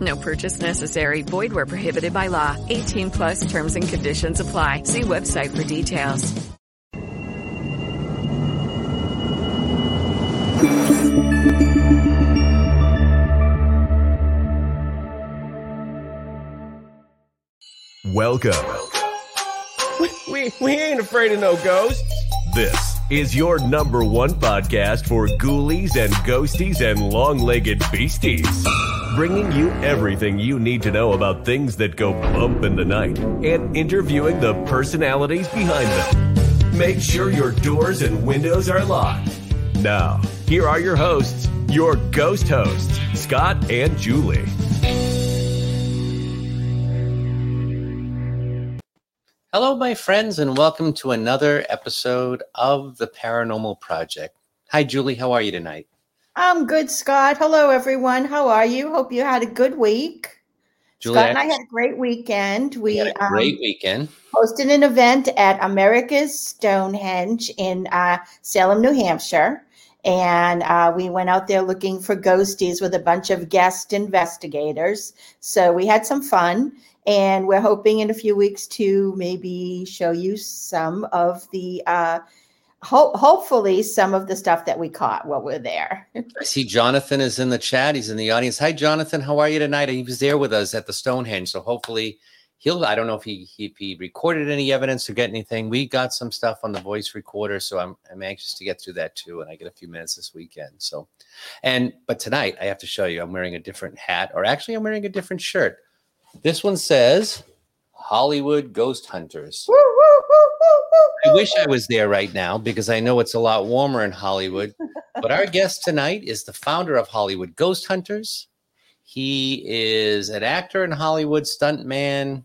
No purchase necessary. Void where prohibited by law. 18 plus terms and conditions apply. See website for details. Welcome. We, we ain't afraid of no ghosts. This is your number one podcast for ghoulies and ghosties and long legged beasties. Bringing you everything you need to know about things that go bump in the night and interviewing the personalities behind them. Make sure your doors and windows are locked. Now, here are your hosts, your ghost hosts, Scott and Julie. Hello, my friends, and welcome to another episode of the Paranormal Project. Hi, Julie. How are you tonight? I'm good, Scott. Hello, everyone. How are you? Hope you had a good week. Scott and I had a great weekend. We, a great um, weekend. hosted an event at America's Stonehenge in uh, Salem, New Hampshire. And uh, we went out there looking for ghosties with a bunch of guest investigators. So we had some fun. And we're hoping in a few weeks to maybe show you some of the, uh, ho- hopefully, some of the stuff that we caught while we're there. I see Jonathan is in the chat. He's in the audience. Hi, Jonathan. How are you tonight? He was there with us at the Stonehenge. So hopefully he'll, I don't know if he, he, if he recorded any evidence or get anything. We got some stuff on the voice recorder. So I'm, I'm anxious to get through that too. And I get a few minutes this weekend. So, and, but tonight I have to show you, I'm wearing a different hat or actually I'm wearing a different shirt. This one says Hollywood Ghost Hunters. Woo, woo, I wish I was there right now because I know it's a lot warmer in Hollywood. But our guest tonight is the founder of Hollywood Ghost Hunters. He is an actor in Hollywood, stuntman.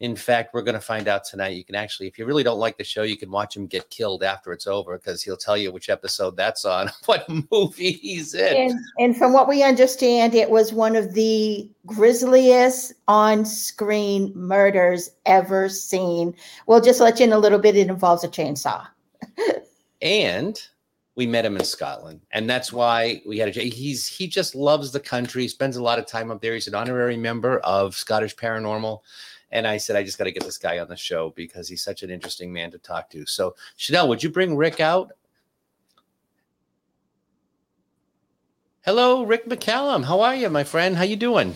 In fact, we're going to find out tonight. You can actually, if you really don't like the show, you can watch him get killed after it's over because he'll tell you which episode that's on, what movie he's in. And, and from what we understand, it was one of the grisliest on screen murders ever seen. We'll just let you in a little bit. It involves a chainsaw. and we met him in Scotland, and that's why we had a. He's he just loves the country. He spends a lot of time up there. He's an honorary member of Scottish Paranormal, and I said I just got to get this guy on the show because he's such an interesting man to talk to. So Chanel, would you bring Rick out? Hello, Rick McCallum. How are you, my friend? How you doing?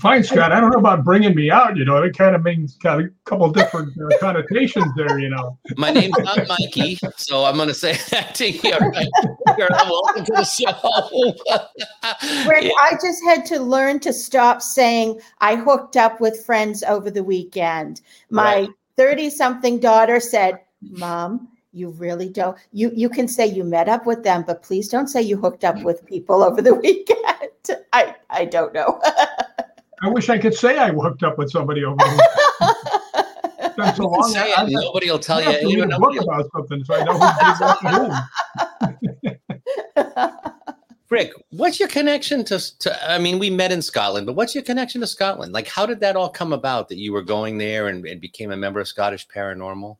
Fine, Scott. I don't know about bringing me out. You know, it kind of means got a couple different uh, connotations there. You know. My name's not Mikey, so I'm going to say that to you. All right. You're welcome to the show. Rick, I just had to learn to stop saying I hooked up with friends over the weekend. My Right. 30 something daughter said, Mom, you really don't. You you can say you met up with them, but please don't say you hooked up with people over the weekend. I I don't know. I wish I could say I hooked up with somebody over there. It's been long. Say I, it, nobody will tell I have to you. read a book will- about something so I know who did what to. Rick, what's your connection to, to? I mean, we met in Scotland, but what's your connection to Scotland? Like, how did that all come about that you were going there and, and became a member of Scottish Paranormal?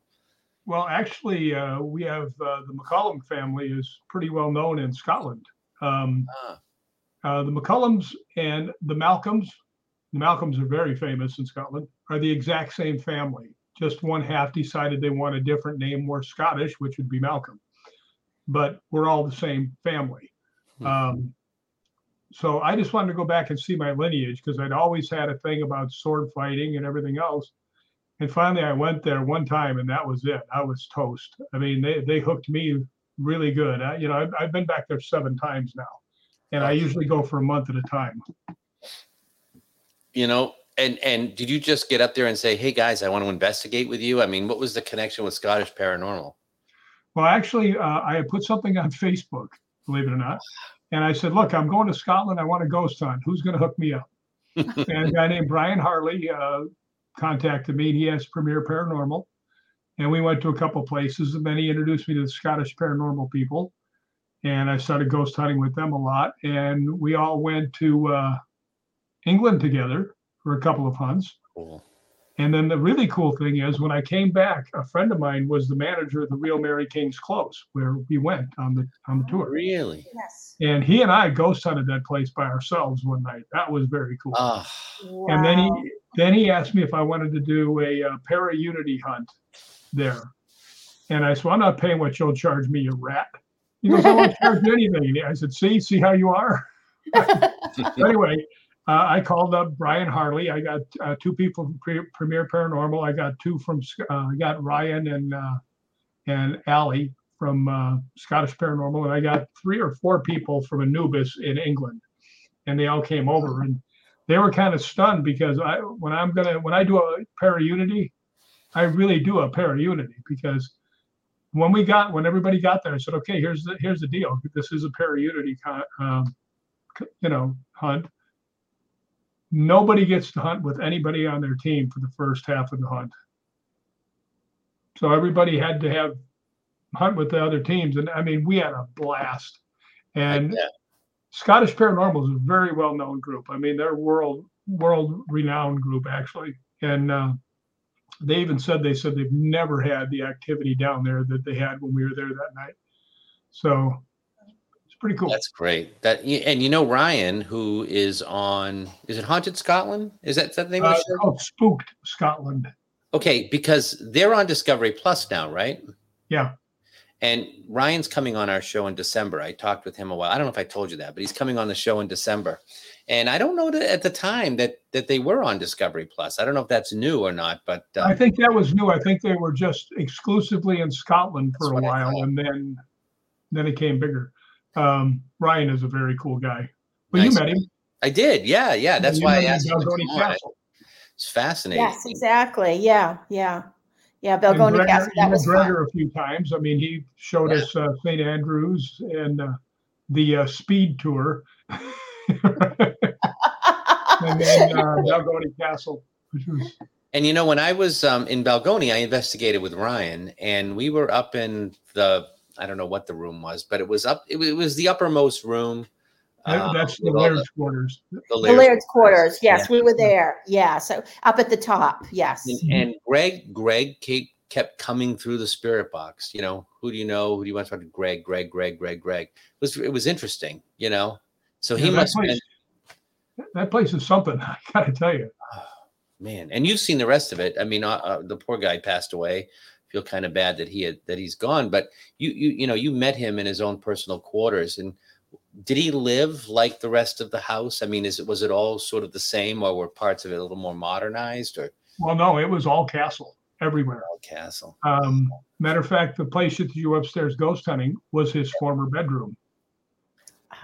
Well, actually, uh, we have uh, the McCallum family is pretty well known in Scotland. Um, Ah, uh, the McCallums and the Malcolms, the Malcolms are very famous in Scotland, are the exact same family. Just one half decided they want a different name, more Scottish, which would be Malcolm. But we're all the same family. Um, so I just wanted to go back and see my lineage because I'd always had a thing about sword fighting and everything else. And finally, I went there one time, and that was it. I was toast. I mean, they they hooked me really good. I, you know, I've, I've been back there seven times now, and I usually go for a month at a time. You know, and and did you just get up there and say, "Hey guys, I want to investigate with you"? I mean, what was the connection with Scottish Paranormal? Well, actually, uh, I had put something on Facebook, believe it or not, and I said, "Look, I'm going to Scotland. I want a ghost hunt. Who's going to hook me up?" and a guy named Brian Harley uh, contacted me. and He has Premier Paranormal, and we went to a couple places. And then he introduced me to the Scottish Paranormal people, and I started ghost hunting with them a lot. And we all went to uh, England together for a couple of hunts. Cool. And then the really cool thing is, when I came back, a friend of mine was the manager of the Real Mary King's Close, where we went on the on the tour. Really? Yes. And he and I ghost hunted that place by ourselves one night. That was very cool. Ah, And then he then he asked me if I wanted to do a uh, para unity hunt there, and I said, well, "I'm not paying what you'll charge me, you rat." He goes, "I won't charge you anything." I said, "See, see how you are." anyway, uh, I called up Brian Harley. I got uh, two people from Pre- Premier Paranormal. I got two from uh, I got Ryan and uh, and Allie from uh, Scottish Paranormal, and I got three or four people from Anubis in England, and they all came over and they were kind of stunned because I when I'm gonna when I do a para unity, I really do a para unity because when we got when everybody got there, I said, okay, here's the here's the deal. This is a para unity, con- um, you know, hunt. Nobody gets to hunt with anybody on their team for the first half of the hunt. So everybody had to have hunt with the other teams, and I mean, we had a blast. And. Scottish Paranormal is a very well known group. I mean, they're world world renowned group actually, and uh, they even said they said they've never had the activity down there that they had when we were there that night. So it's pretty cool. That's great. That and you know Ryan, who is on is it Haunted Scotland? Is that, is that the name Uh, of the show? called Spooked Scotland. Okay, because they're on Discovery Plus now, right? Yeah. And Ryan's coming on our show in December. I talked with him a while. I don't know if I told you that, but he's coming on the show in December. And I don't know that at the time that that they were on Discovery Plus. I don't know if that's new or not, but uh, I think that was new. I think they were just exclusively in Scotland for a while, and then then it came bigger. Um, Ryan is a very cool guy. But Nice you met him. I did. Yeah, yeah. That's You why I met him in asked him to Balgonie come on. Castle. It's fascinating. Yes, exactly. Yeah, yeah, yeah. And Balgonie Gregor- Castle. That met was fun. Gregor a few times. I mean, he showed Yeah. us uh, St. Andrews and uh, the uh, speed tour, and then uh, Balgonie Castle, which was And you know, when I was um, in Balgonie, I investigated with Ryan, and we were up in the I don't know what the room was, but it was up. It was, it was the uppermost room. that- uh, that's the with all Laird's quarters. the The Laird's Laird's quarters. Yes, Yeah. we were there. Yeah, so up at the top. Yes. And, and Greg, Greg kept kept coming through the spirit box. You know, who do you know? Who do you want to talk to? Greg, Greg, Greg, Greg, Greg. It was it was interesting. You know, so he Yeah, that must have place- been That place is something. I gotta tell you. man. And you've seen the rest of it. I mean, uh, uh, the poor guy passed away. Feel kind of bad that he had that he's gone, but you you you know you met him in his own personal quarters and. Did he live like the rest of the house? I mean, is it was it all sort of the same, or were parts of it a little more modernized, or Well, no, it was all castle everywhere. all castle? Um, matter of fact, the place that you upstairs ghost hunting was his former bedroom.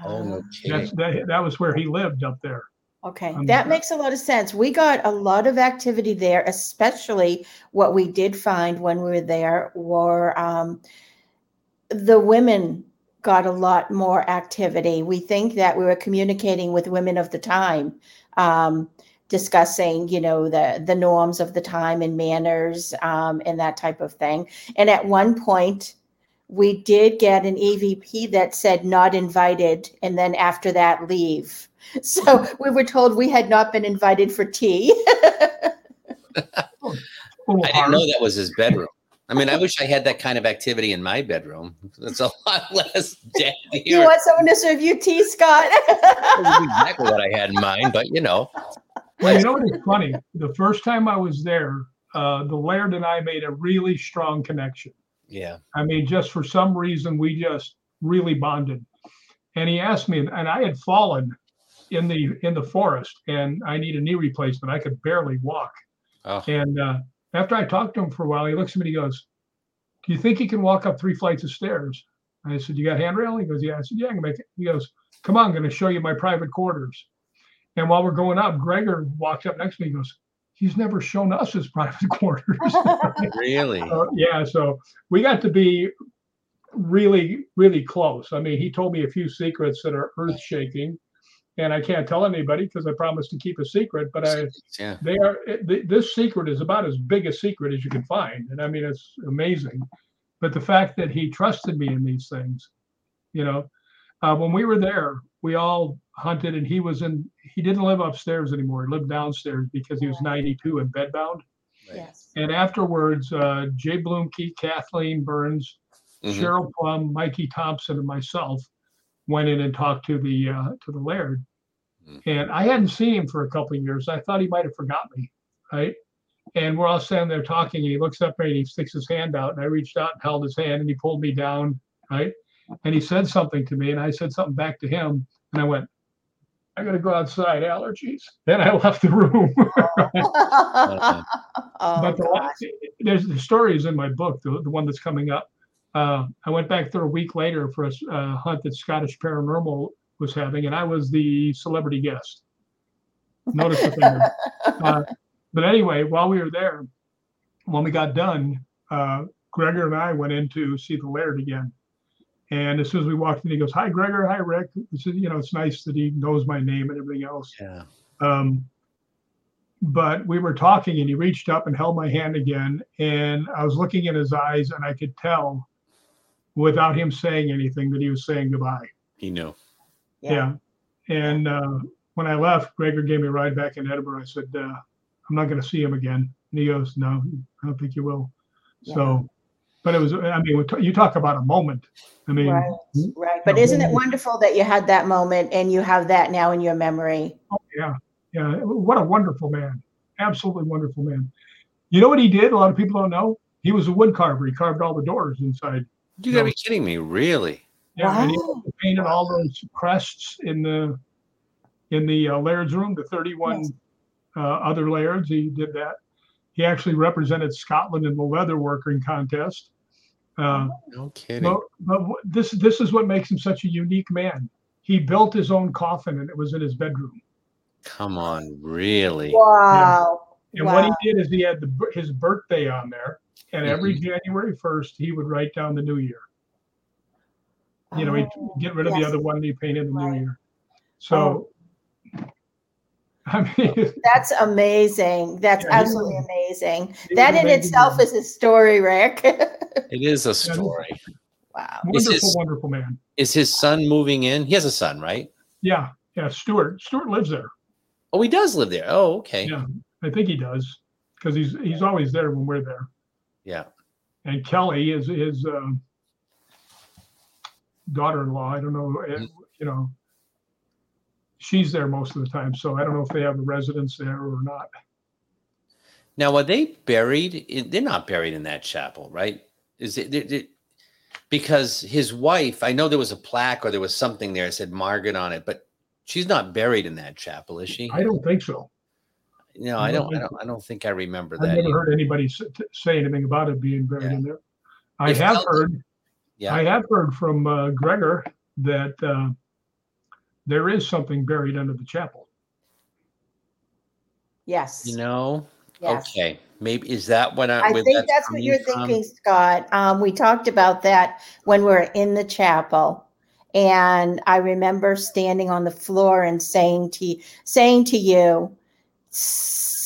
Oh no Uh! That's that, that was where he lived up there. Okay, Um, that makes a lot of sense. We got a lot of activity there, especially what we did find when we were there were um, the women got a lot more activity. We think that we were communicating with women of the time, um, discussing, you know, the the norms of the time and manners um, and that type of thing. And at one point, we did get an EVP that said not invited, and then after that, leave. So we were told we had not been invited for tea. I didn't know that was his bedroom. I mean, I wish I had that kind of activity in my bedroom. It's a lot less dead you want someone to serve you tea, Scott? Exactly what I had in mind, but you know, Well, you know what is funny? The first time I was there, uh, the Laird and I made a really strong connection. Yeah. I mean, just for some reason, we just really bonded. And he asked me, and I had fallen in the in the forest, and I need a knee replacement. I could barely walk. Oh, And uh, after I talked to him for a while, he looks at me and he goes, Do you think you can walk up three flights of stairs? I said, You got handrail? He goes, Yeah. I said, Yeah, I can make it. He goes, Come on, I'm going to show you my private quarters. And while we're going up, Gregor walks up next to me. He goes, He's never shown us his private quarters. Really? So, yeah. So we got to be really, really close. I mean, he told me a few secrets that are earth shaking. And I can't tell anybody because I promised to keep a secret. But I, Yeah. they are it- th- this secret is about as big a secret as you can find and i mean it's amazing but the fact that he trusted me in these things you know uh, when we were there we all hunted and he was in he didn't live upstairs anymore he lived downstairs because he was 92 and bedbound Yes. and afterwards uh, jay bloomkey kathleen burns Mhm. cheryl plum mikey thompson and myself went in and talked to the uh, to the laird and I hadn't seen him for a couple of years. I thought he might have forgot me, right? And we're all standing there talking, and he looks up at me and he sticks his hand out, and I reached out and held his hand, and he pulled me down, right? And he said something to me, and I said something back to him, and I went, "I gotta go outside, allergies." Then I left the room. oh, but the last, there's the story is in my book, the, the one that's coming up. Uh, I went back there a week later for a uh, hunt that Scottish Paranormal was having, and I was the celebrity guest. Notice the finger. Uh, but anyway, while we were there, when we got done, uh, Gregor and I went in to see the Laird again. And as soon as we walked in, he goes, "Hi, Gregor. Hi, Rick." This is, you know, it's nice that he knows my name and everything else. Yeah. Um, but we were talking, and he reached up and held my hand again, and I was looking in his eyes, and I could tell, without him saying anything, that he was saying goodbye. He knew. Yeah. And uh, when I left, Gregor gave me a ride back in Edinburgh. I said, uh, I'm not going to see him again. And he goes, No, I don't think you will. So, but it was, I mean, you talk about a moment. I mean, Right, right. But isn't it wonderful that you had that moment and you have that now in your memory? yeah, yeah. What a wonderful man. Absolutely wonderful man. You know what he did? A lot of people don't know. He was a wood carver. He carved all the doors inside. You gotta be kidding me, really? Yeah, and he also painted all those crests in the in the uh, laird's room. The thirty-one uh, other lairds. He did that. He actually represented Scotland in the leather working contest. Uh, No kidding. but, but wh- this this is what makes him such a unique man. He built his own coffin, and it was in his bedroom. Come on, really? Wow. And what he did is he had the, his birthday on there, and every January first he would write down the new year. You know, he'd get rid of the other one, and he painted the new year. So, I mean, That's amazing. That's Yeah, absolutely was- amazing. he That in itself man. is a story, Rick. It is a story. wow. Is wonderful, his- wonderful man. Is his son moving in? He has a son, right? Yeah, yeah. Stuart, Stuart lives there. Oh, he does live there. Oh, okay. Yeah, I think he does because he's he's always there when we're there. Yeah. And Kelly is his um, daughter-in-law. I don't know, eh, you know, she's there most of the time. So I don't know if they have a residence there or not. Now, are they buried? In, they're not buried in that chapel, right? Is it, because his wife? I know there was a plaque or there was something there that said Margaret on it, but she's not buried in that chapel, is she? I don't think so. No, I I don't. I don't. I don't think I remember I've that. never either. heard anybody say anything about it being buried in there. I have heard. Yeah. I have heard from uh, Gregor that uh, there is something buried under the chapel. Yes. You know. Yes. Okay. Maybe is that what I? I think that's that's what you're from? thinking, Scott. Um, we talked about that when we were in the chapel. And I remember standing on the floor and saying to saying to you,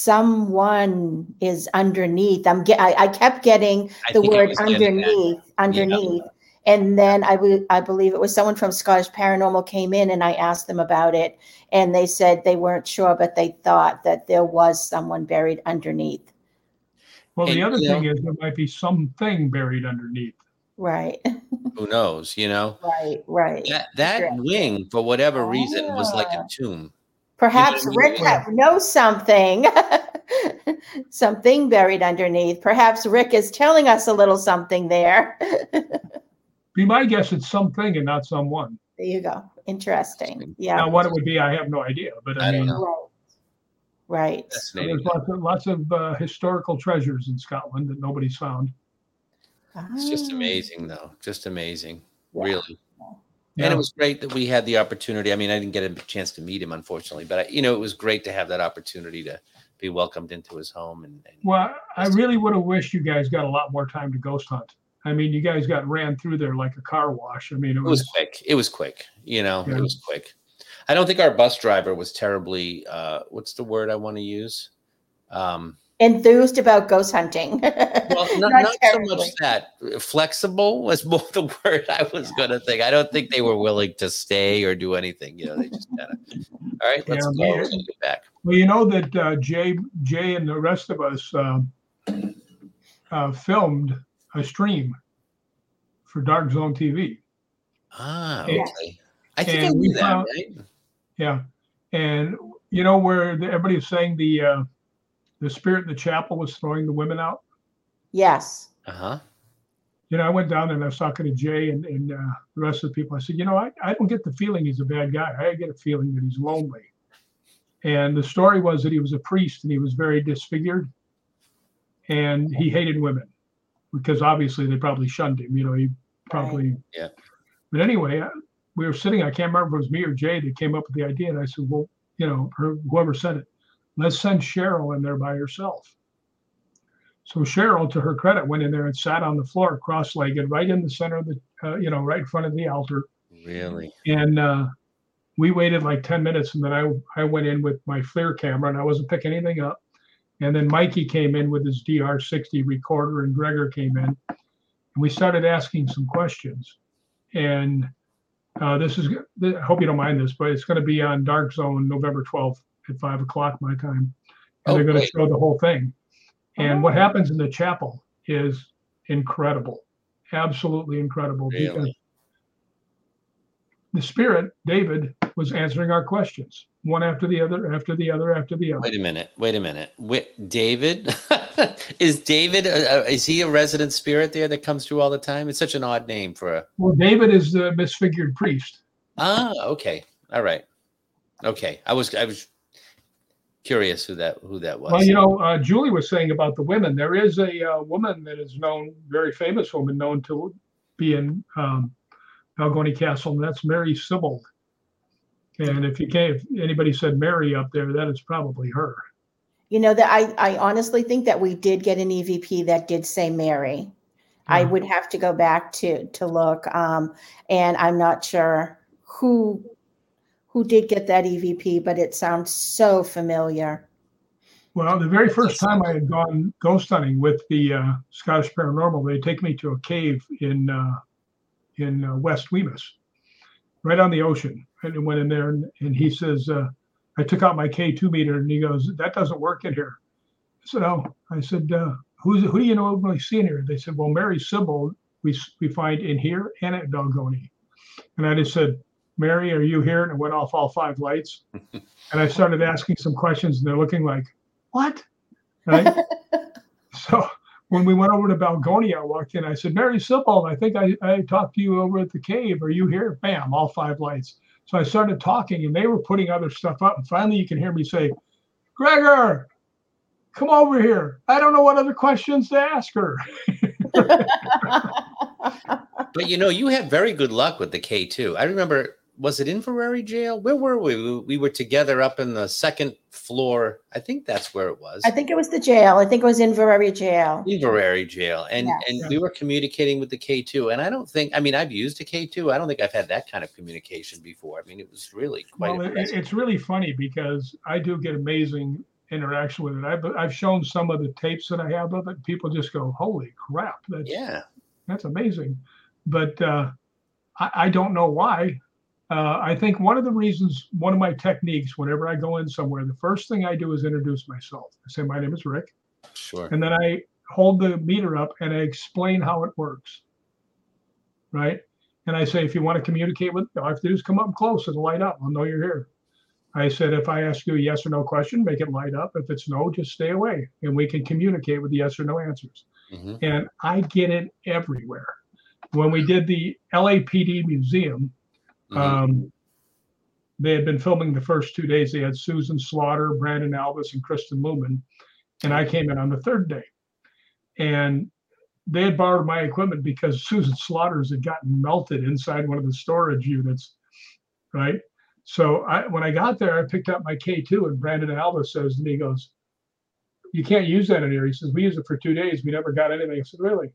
someone is underneath. I'm get, I, I kept getting I the word was getting that. underneath, underneath. And then I believe it was someone from Scottish Paranormal came in and I asked them about it. And they said they weren't sure, but they thought that there was someone buried underneath. Well, the And, other thing know- is there might be something buried underneath. Right. Who knows? You know. Right, right. That that Sure. wing, for whatever reason, was like Ah. a tomb. Perhaps You know Rick mean? ha- knows something, something buried underneath. Perhaps Rick is telling us a little something there. Be my guess it's something and not someone. there you go. Interesting. Yeah. Now, what it would be, I have no idea. But I, I don't mean, know. Right. Right. So there's lots of lots of uh, historical treasures in Scotland that nobody's found. It's just Ah. amazing, though. Just amazing, really. Yeah. And it was great that we had the opportunity. I mean, I didn't get a chance to meet him, unfortunately, but I, you know, it was great to have that opportunity to be welcomed into his home. And, and Well, I really would have wished you guys got a lot more time to ghost hunt. I mean, you guys got ran through there like a car wash. I mean, it it was was, quick. It was quick. You know, Yeah. it was quick. I don't think our bus driver was terribly. Uh, what's the word I want to use? Um, Enthused about ghost hunting. well, not, Not not so much that flexible was more the word I was going to think. I don't think they were willing to stay or do anything. You know, they just kind of. All right, let's Yeah, go. Let's get back. well, you know that uh, Jay, Jay, and the rest of us uh, uh, filmed a stream for Dark Zone TV. Ah, Yeah. okay. I think I And knew we that, found- right? Yeah, and you know where the, everybody was saying the uh, the spirit in the chapel was throwing the women out. yes. Uh huh. You know, I went down and I was talking to Jay and, and uh, the rest of the people. I said, you know, I, I don't get the feeling he's a bad guy. I get a feeling that he's lonely. And the story was that he was a priest and he was very disfigured and he hated women because obviously they probably shunned him. You know, he probably. Yeah. But anyway, uh, we were sitting, I can't remember if it was me or Jay that came up with the idea. And I said, well, you know, her, whoever said it, let's send Cheryl in there by herself. So Cheryl, to her credit, went in there and sat on the floor, cross-legged, right in the center of the, uh, you know, right in front of the altar. Really? And uh, we waited like 10 minutes, and then I I went in with my FLIR camera, and I wasn't picking anything up. And then Mikey came in with his DR60 recorder, and Gregor came in, and we started asking some questions. And uh, this is, I hope you don't mind this, but it's going to be on Dark Zone November 12th at five o'clock my time, and Oh, they're going to show the whole thing. And what happens in the chapel is incredible, absolutely incredible. Because the spirit, David, was answering our questions one after the other, after the other, after the other. Wait a minute. Wait a minute. Wait, David is David? Uh, uh, is he a resident spirit there that comes through all the time? It's such an odd name for a. Well, David is the misfigured priest. Ah, okay. All right. Okay. I was I was curious who that who that was. Well, you know, uh, Julie was saying about the women. There is a uh, woman that is known, very famous woman, known to be in um, Balgonie Castle, and that's Mary Sibbald. And if you can't, if anybody said Mary up there, that is probably her. You know that I, I honestly think that we did get an EVP that did say Mary. I would have to go back to to look, um, and I'm not sure who who did get that EVP, but it sounds so familiar. Well, the very first time I had gone ghost hunting with the uh, Scottish Paranormal, they take me to a cave in uh, in uh, West Wemyss, right on the ocean. And went in there, and, and he says, uh, I took out my K2 meter, and he goes, "That doesn't work in here." I said, "Oh," I said, uh, "Who's who do you normally see in here?" They said, "Well, Mary Sibbald, we we find in here and at Balgonie." And I just said, "Mary, are you here?" And it went off all five lights. and I started asking some questions, and they're looking like, "What?" Right? so when we went over to Balgonie, I walked in. I said, "Mary Sibbald, I think I, I talked to you over at the cave. Are you here?" Bam! All five lights. So I started talking, and they were putting other stuff up. And finally, you can hear me say, "Gregor, come over here. I don't know what other questions to ask her." But you know, you had very good luck with the K two. I remember, was it Inveraray Jail? Where were we? We- We were together up in the second floor. I think that's where it was. I think it was the jail. I think it was Inveraray Jail. Inveraray Jail, and Yes. and we were communicating with the K two. And I don't think, I mean, I've used a K two. I don't think I've had that kind of communication before. I mean, it was really quite. Well, it, it's really funny because I do get amazing interaction with it. I've, I've shown some of the tapes that I have of it. People just go, "Holy crap!" That's yeah. that's amazing. But uh, I, I don't know why. Uh, I think one of the reasons, one of my techniques, whenever I go in somewhere, the first thing I do is introduce myself. I say, "My name is Rick," Sure. and then I hold the meter up and I explain how it works. Right. And I say, if you want to communicate with, all I have to do is come up close and light up. I'll know you're here. I said, if I ask you a yes or no question, make it light up. If it's no, just stay away and we can communicate with the yes or no answers. Mhm. And I get it everywhere. When we did the LAPD museum, Mhm. um, they had been filming the first two days. They had Susan Slaughter, Brandon Alvis, and Kristen Luman, and I came in on the third day. And they had borrowed my equipment because Susan Slaughter's had gotten melted inside one of the storage units, right? So I, when I got there, I picked up my K2, and Brandon Alvis says to me, he goes, "You can't use that in here." He says, "We used it for two days. We never got anything." I said, "Really?"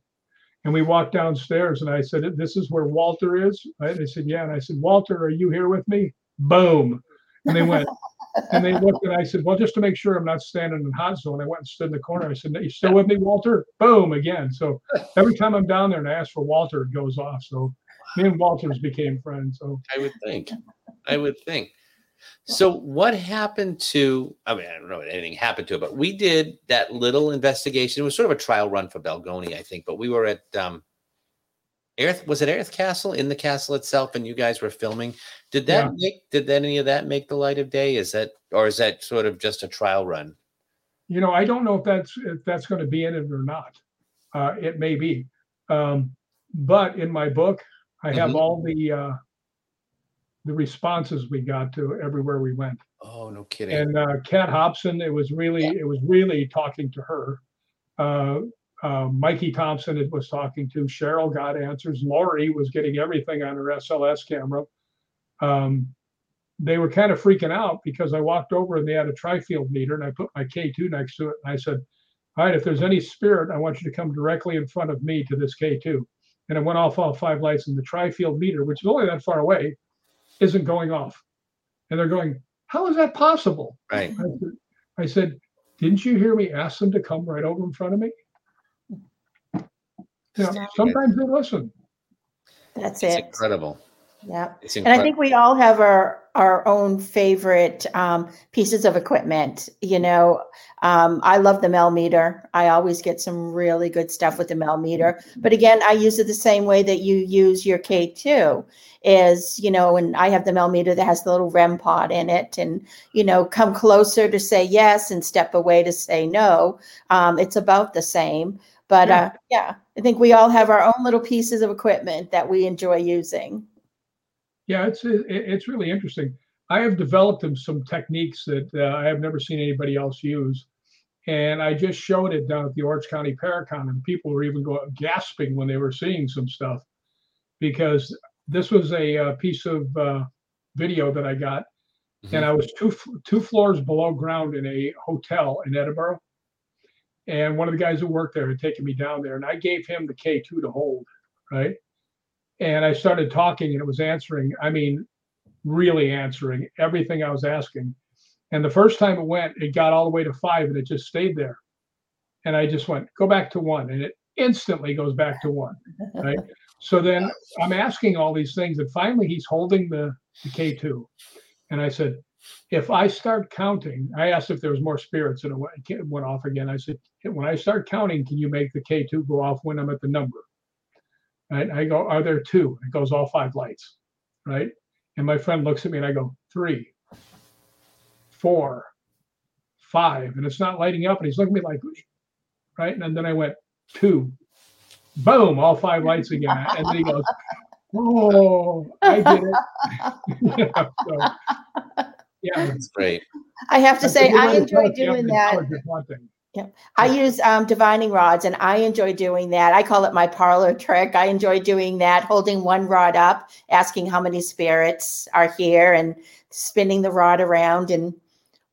And we walked downstairs, and I said, "This is where Walter is." Right? They said, "Yeah." And I said, "Walter, are you here with me?" Boom. And they went, and they looked, and I said, "Well, just to make sure I'm not standing in hot zone," I went and stood in the corner. I said, "You still with me, Walter?" Boom again. So every time I'm down there and I ask for Walter, it goes off. So me and Walters became friends. So I would think. I would think. So what happened to? I mean, I don't know if anything happened to it, but we did that little investigation. It was sort of a trial run for Balgonie, I think. But we were at um, Airth. Was it Airth Castle in the castle itself, and you guys were filming? Did that Yeah. make? Did that, any of that make the light of day? Is that, or is that sort of just a trial run? you know, I don't know if that's if that's going to be in it or not. Uh, it may be, um, but in my book, I have Mhm. all the uh, the responses we got to everywhere we went. Oh, no kidding. And uh, Kat Hobson, it was really it was really talking to her. Uh, uh, Mikey Thompson it was talking to. Cheryl got answers. Lori was getting everything on her SLS camera. Um, they were kind of freaking out because I walked over and they had a tri-field meter and I put my K2 next to it and I said, "All right, if there's any spirit, I want you to come directly in front of me to this K2." And it went off all five lights in the tri-field meter, which is only that far away, isn't going off. And they're going, "How is that possible?" Right. I said, I said, "Didn't you hear me ask them to come right over in front of me?" Yeah, sometimes they listen. That's It's it. incredible. Yeah. It's And I think we all have our our own favorite um, pieces of equipment. You know, um, I love the Mel meter. I always get some really good stuff with the Mel meter. But again, I use it the same way that you use your K2 is, you know, and I have the Mel meter that has the little REM pod in it and, you know, come closer to say yes and step away to say no. Um, it's about the same. But Yeah. uh, yeah, I think we all have our own little pieces of equipment that we enjoy using. Yeah, it's it, it's really interesting. I have developed some techniques that uh, I have never seen anybody else use, and I just showed it down at the Orange County Paracon, and people were even going gasping when they were seeing some stuff, because this was a, uh piece of uh, video that I got, and I was two two floors below ground in a hotel in Edinburgh, and one of the guys who worked there had taken me down there, and I gave him the K two to hold, right? And I started talking and it was answering, I mean, really answering everything I was asking. And the first time it went, it got all the way to five and it just stayed there. And I just went, go back to one. And it instantly goes back to one. Right. So then I'm asking all these things. And finally he's holding the, the K2. And I said, if I start counting, I asked if there was more spirits and it went, it went off again. I said, when I start counting, can you make the K2 go off when I'm at the number? Right. I go, are there two? It goes all five lights. Right. And my friend looks at me and I go, three, four, five. And it's not lighting up. And he's looking at me like, right. And then I went, two, boom, all five lights again. And then he goes, oh, I did it. yeah, so, yeah. That's great. I have to I say, I enjoy doing that. Intelligent one thing. Yeah. I use um, divining rods and I enjoy doing that. I call it my parlor trick. I enjoy doing that, holding one rod up, asking how many spirits are here and spinning the rod around and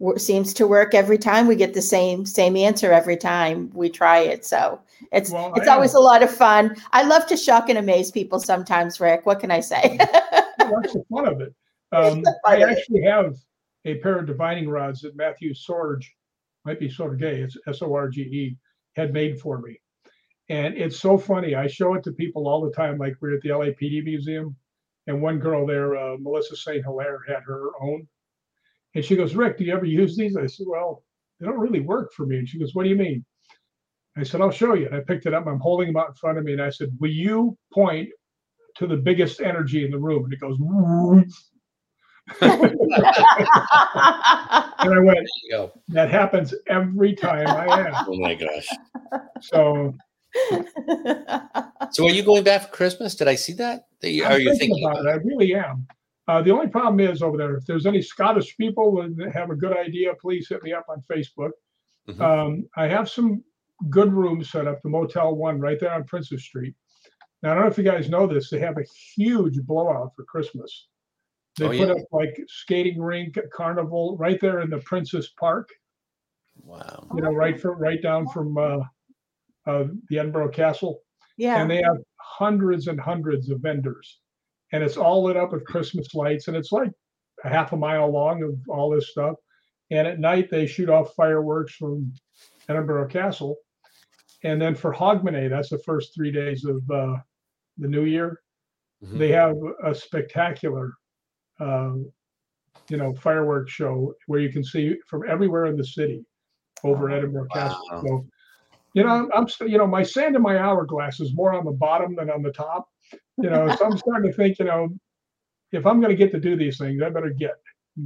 w- seems to work every time. We get the same same answer every time we try it. So it's Well, it's I always a lot of fun. I love to shock and amaze people sometimes, Rick. What can I say? Well, that's the fun of it. Um, I actually have a pair of divining rods that Matthew Sorge, might be Sorge, it's S O R G E, had made for me. And it's so funny. I show it to people all the time, like we're at the LAPD Museum. And one girl there, uh, Melissa St. Hilaire, had her own. And she goes, Rick, do you ever use these? I said, Well, they don't really work for me. And she goes, What do you mean? I said, I'll show you. And I picked it up. And I'm holding them out in front of me. And I said, Will you point to the biggest energy in the room? And it goes, and I went, that happens every time I ask. Oh my gosh. So So are you going back for Christmas? Did I see that? That you- Are you thinking thinking about it. I really am. Uh, the only problem is over there, if there's any Scottish people that have a good idea, please hit me up on Facebook. Mhm. Um, I have some good rooms set up, the Motel One right there on Princes Street. Now, I don't know if you guys know this, they have a huge blowout for Christmas. They Oh, put yeah? up like skating rink, carnival right there in the Princess Park, Wow. you know, right from right down from uh, uh, the Edinburgh Castle. Yeah. And they have hundreds and hundreds of vendors. And it's all lit up with Christmas lights. And it's like a half a mile long of all this stuff. And at night, they shoot off fireworks from Edinburgh Castle. And then for Hogmanay, that's the first three days of uh, the new year, Mhm. they have a spectacular, uh, you know, fireworks show where you can see from everywhere in the city over Edinburgh Castle. Wow. So, you know, I'm, I'm you know, my sand in my hourglass is more on the bottom than on the top. You know, so I'm starting to think, you know, if I'm going to get to do these things, I better get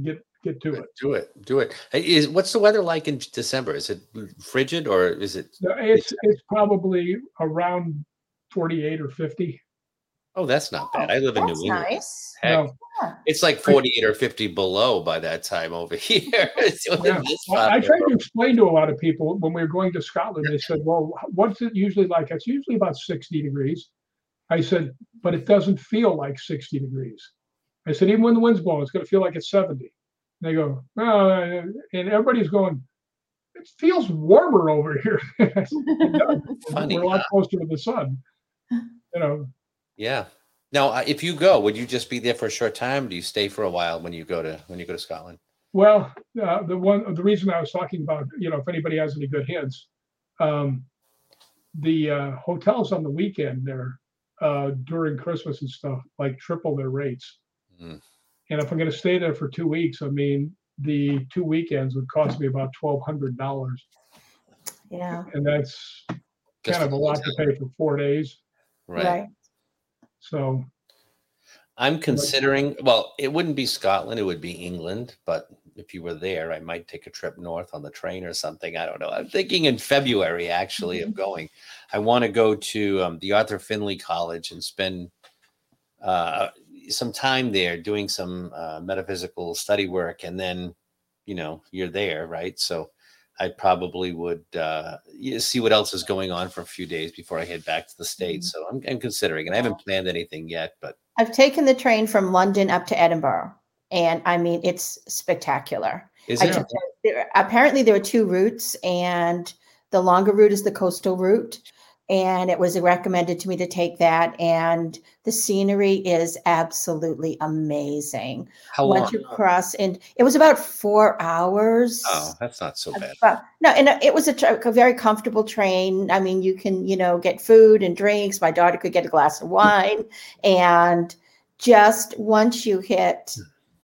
get get to it. Do it. Do it. Is what's the weather like in December? Is it frigid or is it? No, It's it's probably around 48 or 50. Oh, that's not bad. I live in That's New England. nice. Heck, No, it's like 48 or 50 below by that time over here. Yeah. this Well, I spot tried to explain to a lot of people when we were going to Scotland. They said, "Well, what's it usually like?" It's usually about sixty degrees. I said, "But it doesn't feel like sixty degrees." I said, "Even when the wind's blowing, it's going to feel like it's 70." And they go, "Well," uh," and everybody's going, "It feels warmer over here." I said, "It does. Funny, We're a lot huh? closer to the sun. You know, Yeah. Now, if you go, would you just be there for a short time? Do you stay for a while when you go to when you go to Scotland? Well, uh, the one the reason I was talking about, you know, if anybody has any good hints, um, the uh, hotels on the weekend there uh, during Christmas and stuff like triple their rates. Mm. And if I'm going to stay there for two weeks, I mean, the two weekends would cost me about twelve hundred dollars, Yeah. and that's Just kind of a the lot to pay for four days. Right. Right. So I'm considering. Well, it wouldn't be Scotland; it would be England. But if you were there, I might take a trip north on the train or something. I don't know. I'm thinking in February actually Mm-hmm. of going. I want to go to um, the Arthur Findlay College and spend uh, some time there doing some uh, metaphysical study work, and then you know you're there, right? So. I probably would uh, see what else is going on for a few days before I head back to the states. So I'm, I'm considering, and I haven't planned anything yet, but I've taken the train from London up to Edinburgh, and I mean it's spectacular. is it? took there, apparently there are two routes, and the longer route is the coastal route, and it was recommended to me to take that. And the scenery is absolutely amazing. How long? Once you cross, and it was about four hours. Oh, that's not so bad. But no, and uh, it was a, a very comfortable train. I mean, you can, you know, get food and drinks. My daughter could get a glass of wine. And just once you hit,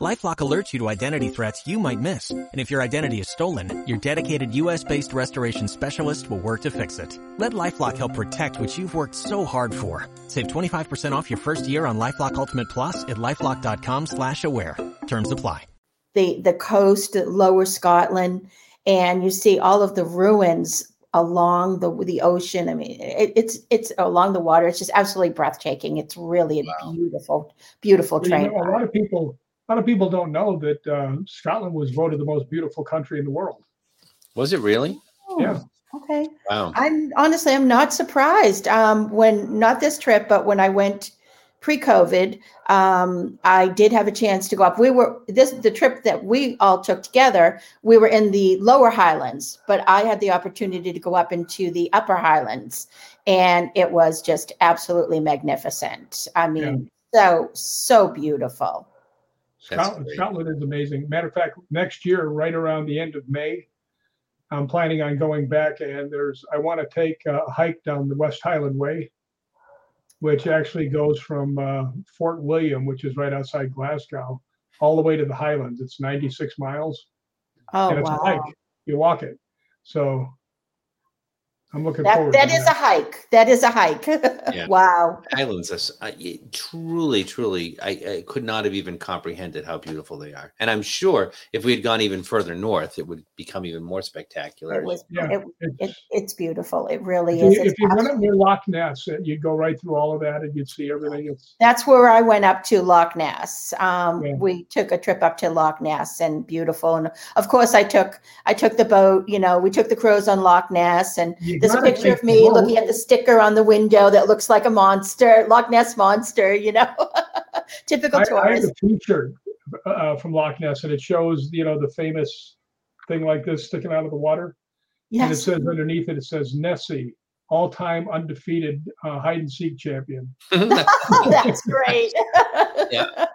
LifeLock alerts you to identity threats you might miss. And if your identity is stolen, your dedicated US-based restoration specialist will work to fix it. Let LifeLock help protect what you've worked so hard for. Save 25% off your first year on LifeLock Ultimate Plus at LifeLock.com slash aware. Terms apply. the the coast, lower Scotland, and you see all of the ruins along the the ocean. I mean, it, it's it's along the water. It's just absolutely breathtaking. It's really a beautiful, beautiful Well, you train. know, a lot of people, a lot of people don't know that uh, Scotland was voted the most beautiful country in the world. Was it really? Yeah. Okay. Wow. I'm honestly, I'm not surprised. Um, when not this trip, but when I went pre-COVID, um, I did have a chance to go up. We were this the trip that we all took together. We were in the lower Highlands, but I had the opportunity to go up into the upper Highlands, and it was just absolutely magnificent. I mean, so so beautiful. That's Scotland. Scotland is amazing. Matter of fact, next year, right around the end of May, I'm planning on going back and there's, I want to take a hike down the West Highland Way, which actually goes from uh, Fort William, which is right outside Glasgow, all the way to the Highlands. It's 96 miles. Oh, and it's a hike. You walk it. So I'm looking That, forward that to is a hike. That is a hike. Yeah. Wow. Islands, are s- I- it- truly, truly, I, I could not have even comprehended how beautiful they are. And I'm sure if we had gone even further north, it would become even more spectacular. It was, Yeah, it, it, it's beautiful. It really If is. you, if you went up absolute- near Loch Ness, uh, you'd go right through all of that and you'd see everything. It's That's where I went up to Loch Ness. Um, Yeah. We took a trip up to Loch Ness and beautiful. And of course, I took I took the boat. You know, we took the cruise on Loch Ness, and You there's a gotta picture of me boat. looking at the sticker on the window that looks like a monster, Loch Ness monster. You know, typical I, I have tourist. a T-shirt uh, from Loch Ness, and it shows you know the famous thing like this sticking out of the water, Yes. and it says underneath it, it says Nessie, all-time undefeated uh, hide and seek champion. That's great. Yeah.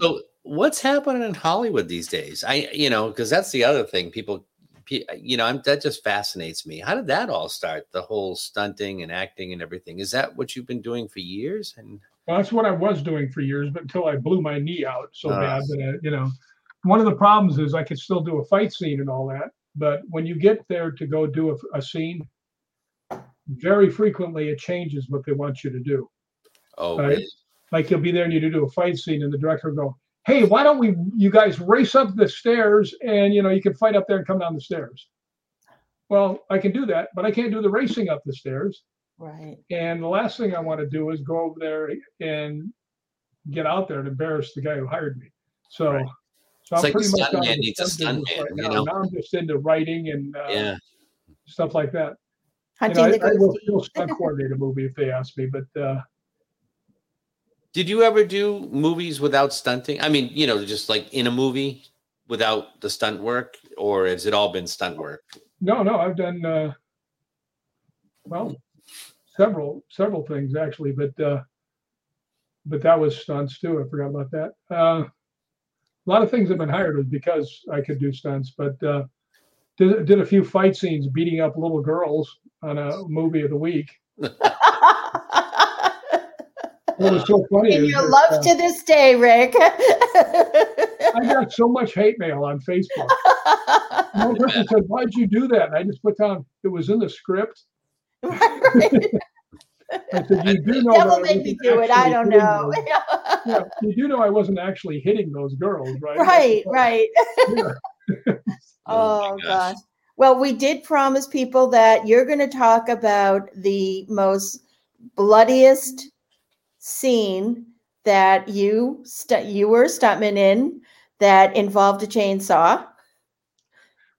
So what's happening in Hollywood these days? I, you know, because that's the other thing. People, pe- you know, I'm, that just fascinates me. How did that all start? The whole stunting and acting and everything. Is that what you've been doing for years? And Well, that's what I was doing for years, but until I blew my knee out so Ah. bad that I, you know, one of the problems is I could still do a fight scene and all that, but when you get there to go do a, a scene, very frequently it changes what they want you to do. oh, Right. really? Like you'll be there and you do a fight scene, and the director will go, "Hey, why don't we, you guys, race up the stairs, and you know you can fight up there and come down the stairs." Well, I can do that, but I can't do the racing up the stairs. Right. And the last thing I want to do is go over there and get out there and embarrass the guy who hired me. So, so It's I'm like pretty much stunt out of man the needs a stunt stunt business right you now. know? Now I'm just into writing and uh, yeah. stuff like that. You Hunting know, the I, I will ghost. still stunt coordinate a movie if they ask me, but uh, Did you ever do movies without stunting? I mean, you know, just like in a movie without the stunt work, or has it all been stunt work? no, no, I've done uh, well several several things actually, but uh, but that was stunts too. I forgot about that. Uh, a lot of things have been hired was because I could do stunts, but uh, did did a few fight scenes beating up little girls on a movie of the week. What was so funny In your love uh, to this day, Rick. I got so much hate mail on Facebook. One person said, "Why'd you do that?" And I just put down it was in the script. I said, "You do know that Devil I made me wasn't do it. I actually don't hitting know. those- yeah, you do know I wasn't actually hitting those girls, right?" right, right. Yeah. Oh gosh. Well, we did promise people that you're going to talk about the most bloodiest scene that you stu- you were a stuntman in that involved a chainsaw.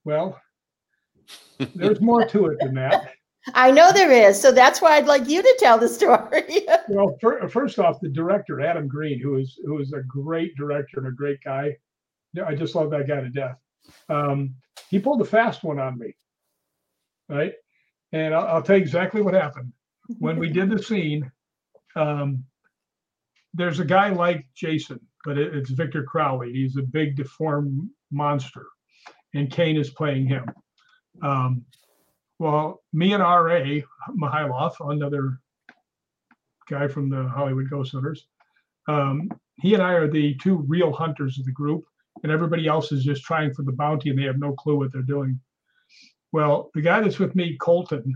Well, there's more to it than that. I know there is, so that's why I'd like you to tell the story. Well, fir- first off, the director Adam Green, who is who is a great director and a great guy. I just love that guy to death. Um, he pulled a fast one on me, right? And I'll, I'll tell you exactly what happened when we did the scene. Um, there's a guy like Jason, but it, it's Victor Crowley. He's a big deformed monster, and Kane is playing him. Um, well, me and R.A. Mihailoff, another guy from the Hollywood Ghost Hunters, um, he and I are the two real hunters of the group, and everybody else is just trying for the bounty and they have no clue what they're doing. Well, the guy that's with me, Colton,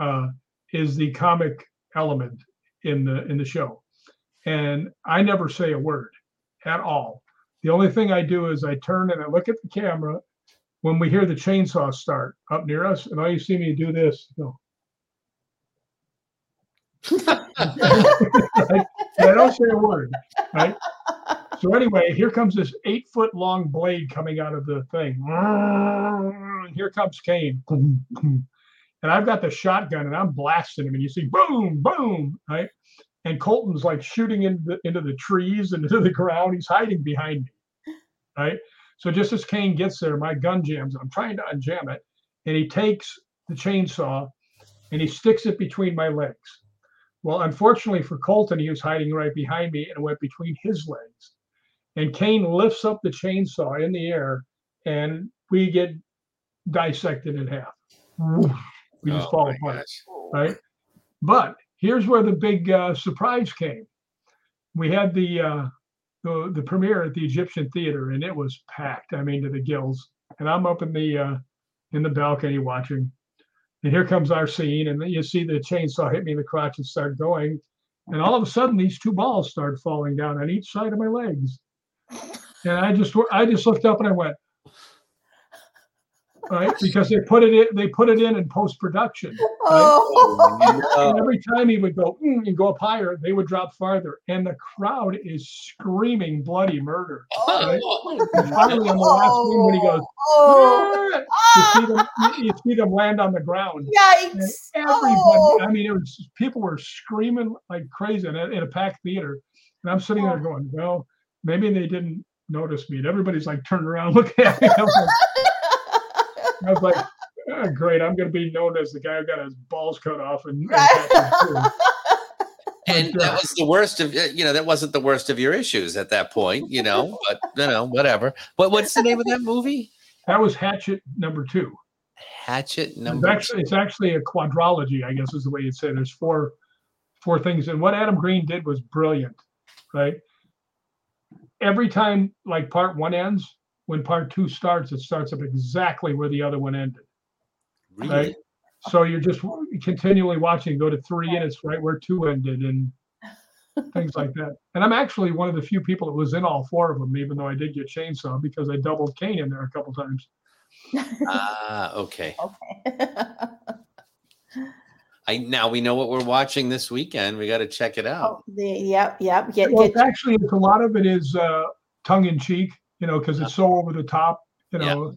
uh, is the comic element in the in the show, and I never say a word at all. The only thing I do is I turn and I look at the camera when we hear the chainsaw start up near us, and all you see me do this. You know, I, I don't say a word, right? So anyway, here comes this eight foot long blade coming out of the thing. And here comes Kane. And I've got the shotgun and I'm blasting him, and you see boom, boom, right? And Colton's like shooting into the, into the trees and into the ground. He's hiding behind me, right? So just as Kane gets there, my gun jams. I'm trying to unjam it, and he takes the chainsaw and he sticks it between my legs. Well, unfortunately for Colton, he was hiding right behind me and went between his legs. And Kane lifts up the chainsaw in the air, and we get dissected in half. We just Oh fall apart, gosh. right? But here's where the big uh, surprise came. We had the, uh, the the premiere at the Egyptian Theater, and it was packed. I mean, to the gills. And I'm up in the uh, in the balcony watching. And here comes our scene, and you see the chainsaw hit me in the crotch and start going. And all of a sudden, these two balls start falling down on each side of my legs. And I just I just looked up and I went, right, because they put it in they put it in in post production. Oh. Every time he would go "Mm," and go up higher, they would drop farther, and the crowd is screaming bloody murder. right? And finally, on the last one, when he goes, Oh. you see them, you- you see them land on the ground. And Yikes. everybody, Oh. I mean, it was people were screaming like crazy in a, in a packed theater, and I'm sitting there going, "Well, maybe they didn't notice me." And everybody's like turning around looking at me. I was like, I was like "Ah, "Great, I'm going to be known as the guy who got his balls cut off." And, and And that was the worst of you know that wasn't the worst of your issues at that point, you know. But you know, whatever. What what's the name of that movie? that was Hatchet number two. Hatchet It's number. actually, it's actually a quadrology, I guess is the way you'd say. There's four four things, and what Adam Green did was brilliant, right? Every time, like part one ends, when part two starts, it starts up exactly where the other one ended, Really? right? So you're just continually watching, go to three, and it's right where two ended, and things like that. And I'm actually one of the few people that was in all four of them, even though I did get chainsaw because I doubled Kane in there a couple times. Ah, okay. okay. I now we know what we're watching this weekend. We got to check it out. The, yep, yep. Get, well, get, it's actually, it's a lot of it is uh, tongue in cheek, you know, because it's so over the top. You Yeah. know,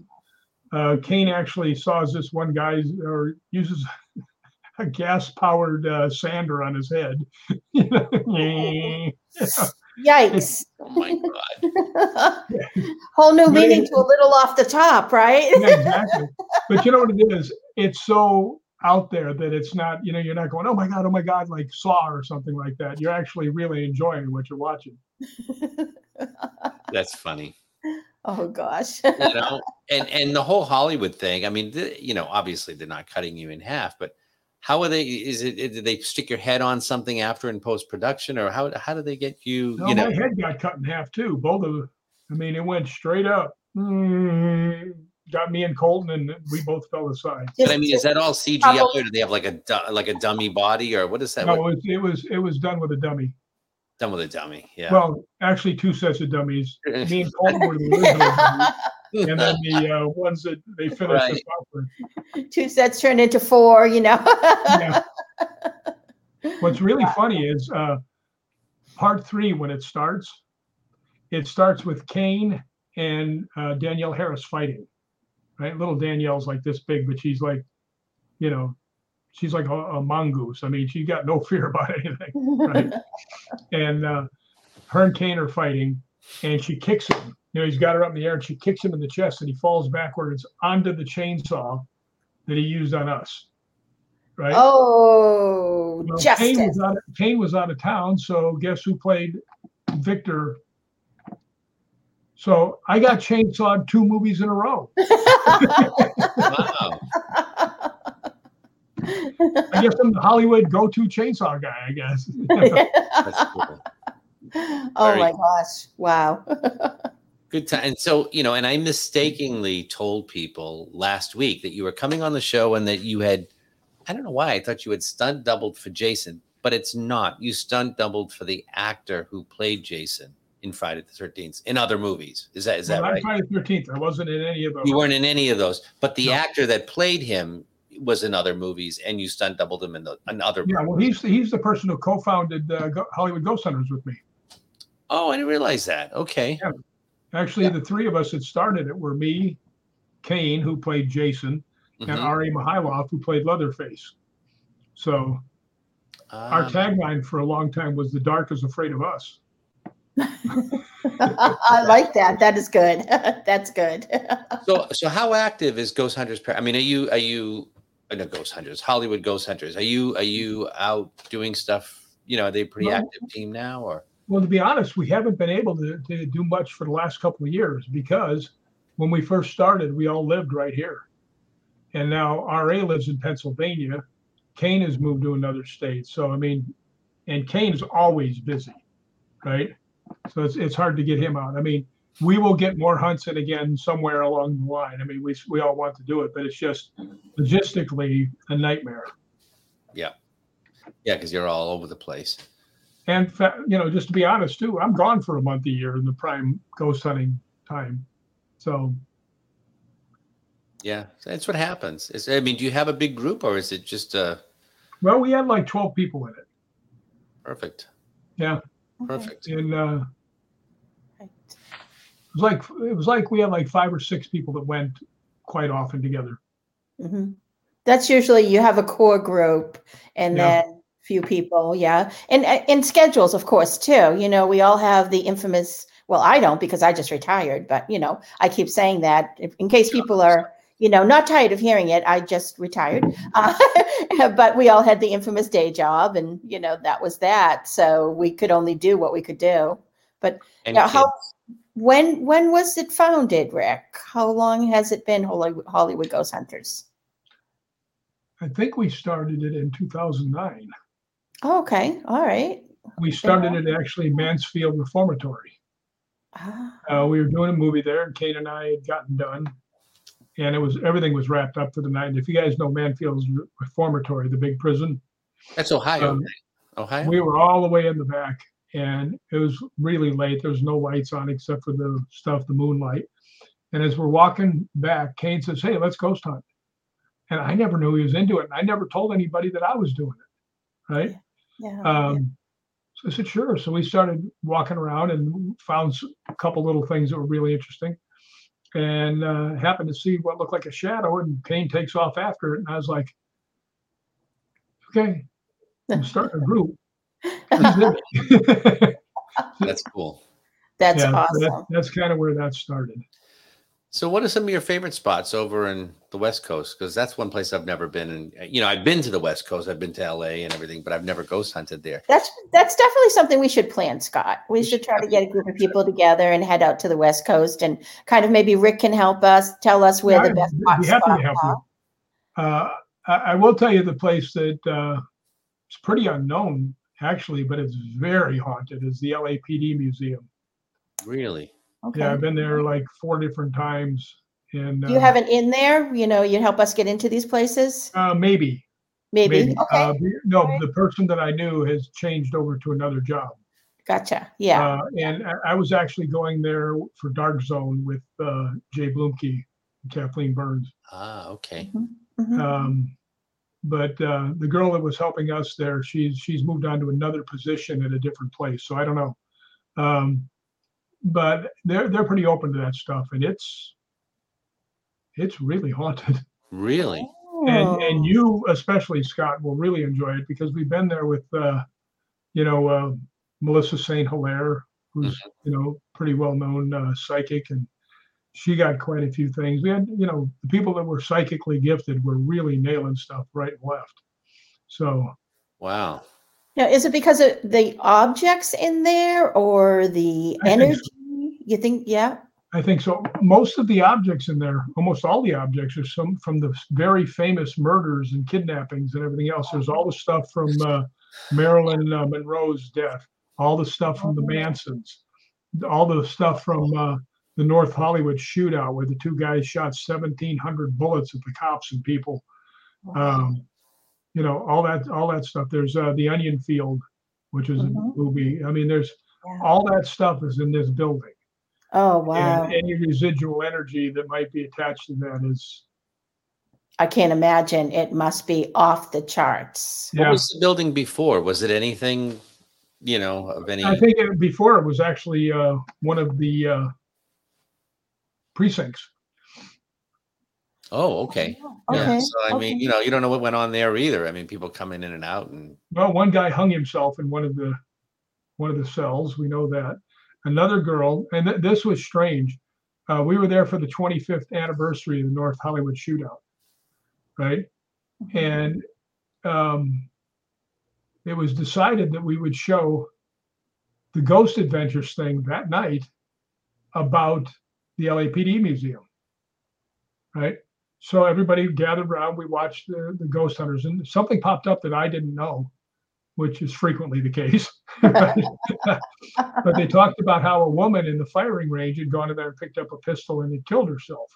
uh, Kane actually saws this one guy or uses a gas powered uh, sander on his head. You know, you Yikes. Oh my god. Whole new meaning to a little off the top, right? yeah, exactly. But you know what it is? It's so out there that it's not, you know, you're not going, oh my God, oh my God, like Saw or something like that. You're actually really enjoying what you're watching. That's funny. Oh gosh. You know, and and the whole Hollywood thing. I mean, th- you know, obviously they're not cutting you in half, but how are they? Is it? Did they stick your head on something after in post production, or how how do they get you? No, you know, my head got cut in half too. Both of, I mean, it went straight up. Mm, got me and Colton, and we both fell aside. but I mean, is that all CGI, or do they have like a like a dummy body, or what is that? No, What- it was, it was it was done with a dummy. Done with a dummy? Yeah. Well, actually, two sets of dummies. Me and Colton were the original dummies, and then the uh, ones that they finished us Right. off with. Two sets turned into four, you know. Yeah. What's really funny is uh, part three when it starts. It starts with Kane and uh, Danielle Harris fighting. Right, little Danielle's like this big, but she's like, you know, she's like a, a mongoose. I mean, she got no fear about anything. Right, and uh, her and Kane are fighting, and she kicks him. You know, he's got her up in the air, and she kicks him in the chest, and he falls backwards onto the chainsaw that he used on us. Right. Oh, Well, justice. Kane was, out of, Kane was out of town, so guess who played Victor? So I got chainsawed two movies in a row. wow. I guess I'm the Hollywood go-to chainsaw guy. I guess. That's cool. oh Very my cool. gosh. Wow. Good time. And so, you know, and I mistakenly told people last week that you were coming on the show and that you had, I don't know why, I thought you had stunt doubled for Jason, but it's not. You stunt doubled for the actor who played Jason in Friday the 13th in other movies. Is that is that Well, right? Friday the 13th. I wasn't in any of those. You weren't in any of those, but the No. actor that played him was in other movies and you stunt doubled him in, the, in other Yeah, well, he's he's the person who co-founded uh, Hollywood Ghost Hunters with me. Oh, I didn't realize that. Okay. Yeah. Actually, the three of us that started it were me, Kane, who played Jason, and Mhm. R.A. Mihailoff, who played Leatherface. So our Ah. tagline for a long time was "The dark is afraid of us." I like that. That is good. That's good. so so how active is Ghost Hunters? Par- I mean, are you are you uh, no, Ghost Hunters, Hollywood Ghost Hunters. Are you are you out doing stuff? You know, are they a pretty No. active team now, or Well, to be honest, we haven't been able to, to do much for the last couple of years because when we first started, we all lived right here. And now RA lives in Pennsylvania. Kane has moved to another state. So, I mean, and Kane's always busy, right? So it's, it's hard to get him out. I mean, we will get more hunts in again somewhere along the line. I mean, we, we all want to do it, but it's just logistically a nightmare. yeah, yeah, because you're all over the place. And fa- you know, just to be honest too, I'm gone for a month a year in the prime ghost hunting time. So Yeah, that's what happens. Is I mean, do you have a big group, or is it just uh well, we had like 12 people in it. perfect? Yeah. Perfect. And uh was like it was like we had like five or six people that went quite often together. hmm That's usually you have a core group and Yeah. then few people, yeah, and and schedules, of course, too. You know, we all have the infamous. Well, I don't because I just retired, but you know, I keep saying that in case people are, you know, not tired of hearing it. I just retired, uh, but we all had the infamous day job, and you know, that was that. So we could only do what we could do. But And now, how kids. When when was it founded, Rick? How long has it been Hollywood, Hollywood Ghost Hunters? I think we started it in 2009. Oh, okay. All right. We started it actually Mansfield Reformatory. Ah, Uh, we were doing a movie there, and Kane and I had gotten done, and it was everything was wrapped up for the night. If you guys know Mansfield's Reformatory, the big prison, That's Ohio. Um, right? Ohio. we were all the way in the back, and it was really late. There was no lights on except for the stuff, the moonlight. And as we're walking back, Kane says, "Hey, let's ghost hunt." And I never knew he was into it, and I never told anybody that I was doing it. Right? yeah. Um, so I said, sure. So we started walking around and found a couple little things that were really interesting and uh, happened to see what looked like a shadow and Kane takes off after it. And I was like, okay, I'm starting a group. This is it. That's cool. That's Yeah, awesome. that- that's kind of where that started. So, what are some of your favorite spots over in the West Coast? Because that's one place I've never been. And you know, I've been to the West Coast. I've been to LA and everything, but I've never ghost hunted there. That's that's definitely something we should plan, Scott. We should try to get a group of people together and head out to the West Coast and kind of maybe Rick can help us tell us where Yeah, the best I'd hot be spots help are. Uh, I, I will tell you the place that uh, it's pretty unknown actually, but it's very haunted is the LAPD Museum. Really? Okay. Yeah, I've been there like four different times, and Do you uh, have an in there? You know, you'd help us get into these places? uh, maybe, Maybe. Okay. Uh, no, the person that I knew has changed over to another job. gotcha. Yeah. Uh, and I, I was actually going there for Dark Zone with uh, Jay Blumke, and Kathleen Burns. Ah, okay. Mhm. Um, but uh, the girl that was helping us there, she's she's moved on to another position at a different place. So I don't know. Um, but they're they're pretty open to that stuff, and it's it's really haunted. Really? And Oh. and you especially Scott will really enjoy it because we've been there with uh, you know uh, Melissa Saint Hilaire, who's you know pretty well known uh, psychic, and she got quite a few things. We had you know the people that were psychically gifted were really nailing stuff right and left. So Wow. Now, is it because of the objects in there or the I think so. energy? You think, yeah? I think so. Most of the objects in there, almost all the objects, are some from the very famous murders and kidnappings and everything else. There's all the stuff from uh, Marilyn uh, Monroe's death, all the stuff from the Mansons, all the stuff from uh, the North Hollywood shootout where the two guys shot 1,700 bullets at the cops and people. Um, you know, all that, all that stuff. There's uh, the Onion Field, which is Mhm. a movie. I mean, there's Yeah. all that stuff is in this building Oh, wow. and any residual energy that might be attached to that is I can't imagine. It must be off the charts. What was the building before? Was it anything, you know, of any? i think it, before it was actually uh, one of the uh, precincts oh, okay. Yeah. Okay. So I mean, you know, you don't know what went on there either. I mean, people coming in and out, and well one guy hung himself in one of the one of the cells we know that another girl and th- this was strange uh, we were there for the 25th anniversary of the north hollywood shootout right and um, it was decided that we would show the Ghost Adventures thing that night about the LAPD museum. Right. So everybody gathered around. We watched the, the ghost hunters, and something popped up that I didn't know, which is frequently the case. but they talked about how a woman in the firing range had gone in there and picked up a pistol and had killed herself.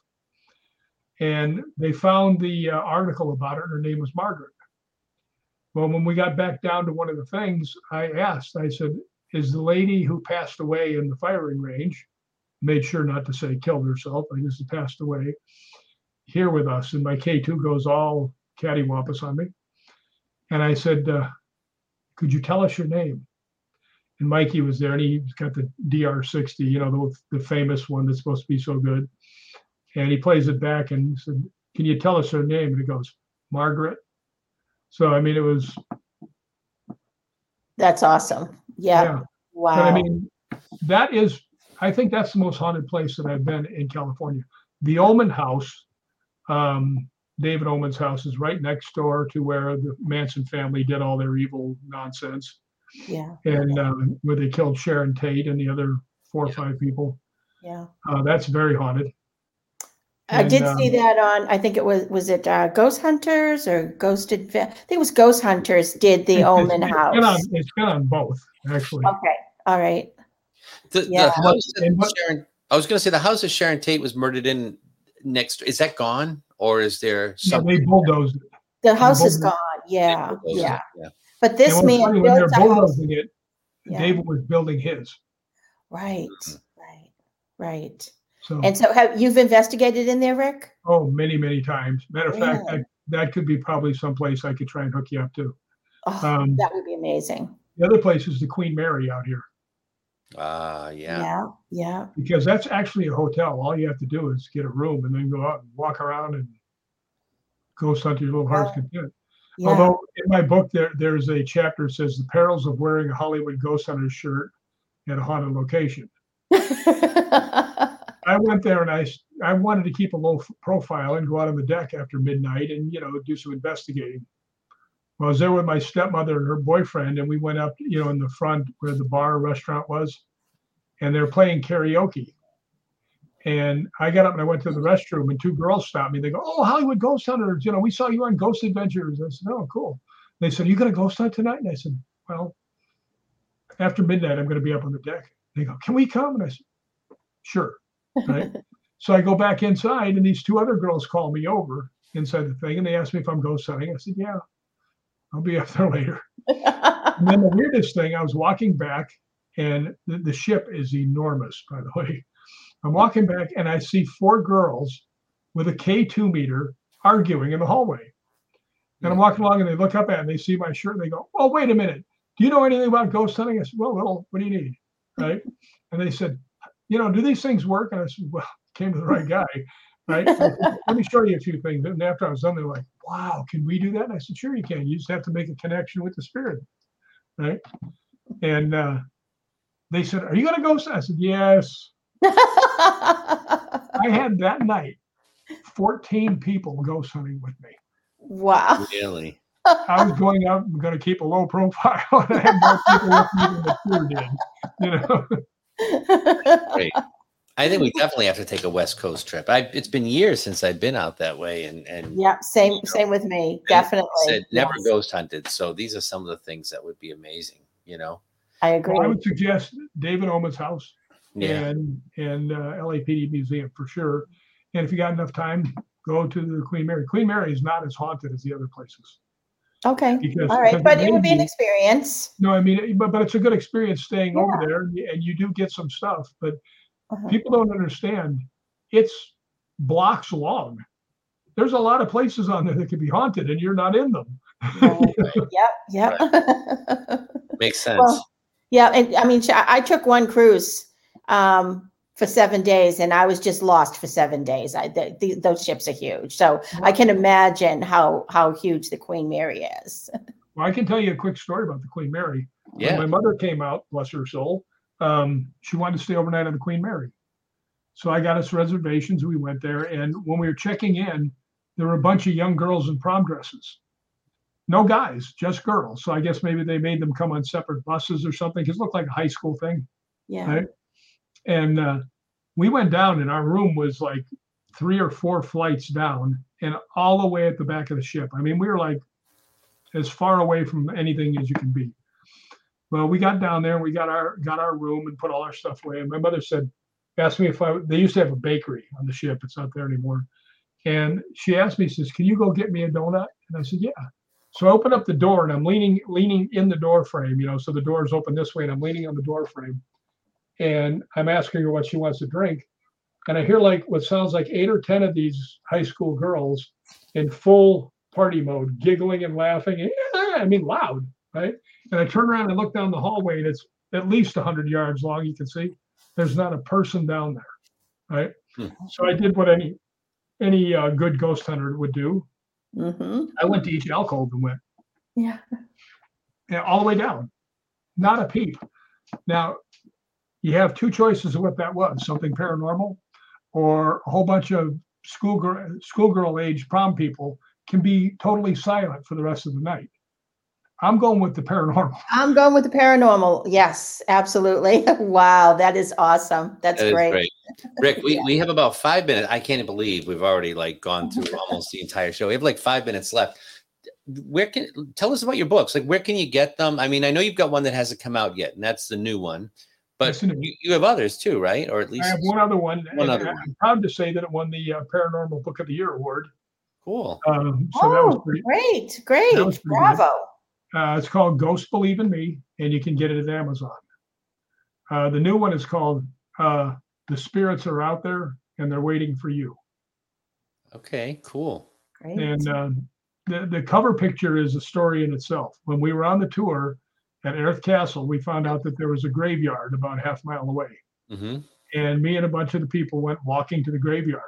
And they found the uh, article about her. And her name was Margaret. Well, when we got back down to one of the things, I asked, I said, Is the lady who passed away in the firing range, made sure not to say killed herself, I guess passed away, here with us? And my K2 goes all cattywampus on me. And I said, uh, Could you tell us your name? And Mikey was there and he's got the DR60, you know, the, the famous one that's supposed to be so good. And he plays it back and said, Can you tell us her name? And he goes, Margaret. So, I mean, it was. That's awesome. Yeah. yeah. Wow. I mean, that is, I think that's the most haunted place that I've been in California. The Oman House, um, David Oman's house, is right next door to where the Manson family did all their evil nonsense. Yeah. And uh, where they killed Sharon Tate and the other four or five people. Yeah. Uh, that's very haunted. I did um, see that on. I think it was was it uh, Ghost Hunters or Ghosted. I think it was Ghost Hunters did the Oman it's House. Been on, it's been on both actually. Okay, all right. The, Yeah. the house that Sharon, I was going to say the house that Sharon Tate was murdered in next. Is that gone, or is there Yeah, they bulldozed it. The house is gone. Yeah, bulldozed it, yeah. yeah. But this man funny, when they're built a house. bulldozing it, Yeah. David was building his. Right, right, right. So, And so, have you've investigated in there, Rick? oh, many, many times. Matter of fact, Really? that, that could be probably someplace I could try and hook you up to. Oh, Um, that would be amazing. The other place is the Queen Mary out here Ah, yeah. Yeah, yeah. because that's actually a hotel. All you have to do is get a room and then go out and walk around and ghost hunt your little heart's content. yeah. Although in my book there there's a chapter that says the perils of wearing a Hollywood ghost hunter shirt at a haunted location. I went there and I I wanted to keep a low profile and go out on the deck after midnight and you know do some investigating. I was there with my stepmother and her boyfriend, and we went up, you know, in the front where the bar restaurant was, and they were playing karaoke. And I got up and I went to the restroom, and two girls stopped me. They go, "Oh, Hollywood Ghost Hunters! You know, we saw you on Ghost Adventures." I said, "Oh, cool." They said, "You going to ghost hunt tonight?" And I said, "Well, after midnight, I'm going to be up on the deck." They go, "Can we come?" And I said, "Sure." Right. so I go back inside, and these two other girls call me over inside the thing, and they ask me if I'm ghost hunting. I said, "Yeah, I'll be up there later." and then the weirdest thing, I was walking back, and the, the ship is enormous, by the way. I'm walking back, and I see four girls with a K2 meter arguing in the hallway. And I'm walking along, and they look up at me, they see my shirt, and they go, "Oh, wait a minute. Do you know anything about ghost hunting?" I said, "Well, well, what do you need?" Right? And they said, "You know, do these things work?" And I said, "Well, came to the right guy." Right? I Let me show you a few things. And after I was done, they're like, "Wow, can we do that?" And I said, "Sure, you can. You just have to make a connection with the spirit." Right? And uh, they said, "Are you going to ghost?" I said, "Yes." I had that night 14 people ghost hunting with me. wow. Really? I was going out and going to keep a low profile, and I had more people with me than the tour did. You know, Great. I think we definitely have to take a West Coast trip. I it's been years since I've been out that way, and and yeah, same same with me. Definitely. said never Yes, ghost hunted. So these are some of the things that would be amazing. You know. I agree. well, I would suggest David Oman's house Yeah. and and uh, LAPD museum for sure. And if you got enough time, go to the Queen Mary. Queen Mary is not as haunted as the other places. Okay. Because- All right. But it would be an experience. No, I mean, but but it's a good experience staying over there, and you, and you do get some stuff. But Uh-huh. people don't understand. It's blocks long. There's a lot of places on there that could be haunted, and you're not in them. Yep. Yep. Makes sense. Well, yeah, and I mean, I I took one cruise um, for seven days, and I was just lost for seven days. I the, the, those ships are huge, so I can imagine how how huge the Queen Mary is. Well, I can tell you a quick story about the Queen Mary. Yeah. When my mother came out, bless her soul, um, she wanted to stay overnight on the Queen Mary. So I got us reservations. We went there, and when we were checking in, there were a bunch of young girls in prom dresses. No guys, just girls. So I guess maybe they made them come on separate buses or something. Because it looked like a high school thing. Yeah. Right. And uh, we went down, and our room was like three or four flights down and all the way at the back of the ship. I mean, we were like as far away from anything as you can be. Well, we got down there and we got our got our room and put all our stuff away. And my mother said, asked me if I they used to have a bakery on the ship. It's not there anymore. And she asked me, says, Can you go get me a donut? And I said, Yeah. So I open up the door and I'm leaning leaning in the door frame, you know, so the door is open this way and I'm leaning on the door frame. And I'm asking her what she wants to drink. And I hear like what sounds like eight or ten of these high school girls in full party mode, giggling and laughing. And, ah, I mean, loud, right? And I turn around and look down the hallway, and it's at least 100 yards long. You can see there's not a person down there, right? Hmm. So I did what any any uh, good ghost hunter would do. Mm-hmm. I went to each alcove and went Yeah. yeah, all the way down, not a peep. Now, you have two choices of what that was: something paranormal, or a whole bunch of schoolgirl schoolgirl age prom people can be totally silent for the rest of the night. I'm going with the paranormal. I'm going with the paranormal. Yes, absolutely. wow, that is awesome. That's That is great. Rick, we, we have about five minutes. I can't believe we've already like gone through almost the entire show. We have like five minutes left. Where can tell us about your books? Like where can you get them? I mean, I know you've got one that hasn't come out yet, and that's the new one. But That's the new you, you have others too, right? Or at least I least have one other one. One other I- one. I'm proud to say that it won the uh, Paranormal Book of the Year award. Cool. Um, so that was Oh, pretty. great, great. that was pretty good. Bravo. Uh, it's called Ghosts Believe in Me, and you can get it at Amazon. Uh, the new one is called uh, The Spirits Are Out There and They're Waiting for You. Okay, cool. Great. And uh, the, the cover picture is a story in itself. When we were on the tour at Airth Castle, we found out that there was a graveyard about a half mile away. hmm And me and a bunch of the people went walking to the graveyard.